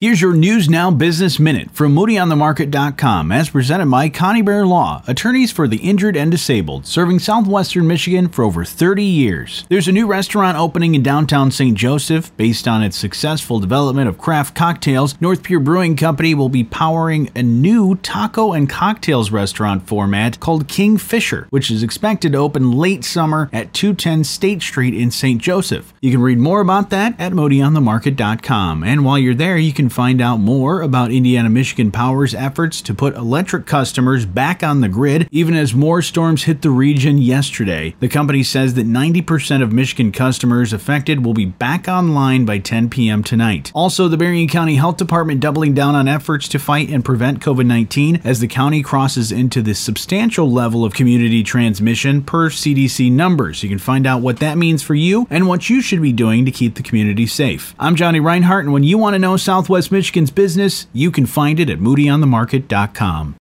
Here's your News Now Business Minute from MoodyOnTheMarket.com, as presented by Conybeare Law, attorneys for the injured and disabled, serving southwestern Michigan for over 30 years. There's a new restaurant opening in downtown St. Joseph. Based on its successful development of craft cocktails, North Pier Brewing Company will be powering a new taco and cocktails restaurant format called Kingfisher, which is expected to open late summer at 210 State Street in St. Joseph. You can read more about that at MoodyOnTheMarket.com. And while you're there, you can find out more about Indiana Michigan Power's efforts to put electric customers back on the grid, even as more storms hit the region yesterday. The company says that 90% of Michigan customers affected will be back online by 10 p.m. tonight. Also, the Berrien County Health Department doubling down on efforts to fight and prevent COVID 19 as the county crosses into the substantial level of community transmission per CDC numbers. You can find out what that means for you and what you should be doing to keep the community safe. I'm Johnny Reinhart, and when you want to know Southwest Michigan's business, you can find it at moodyonthemarket.com.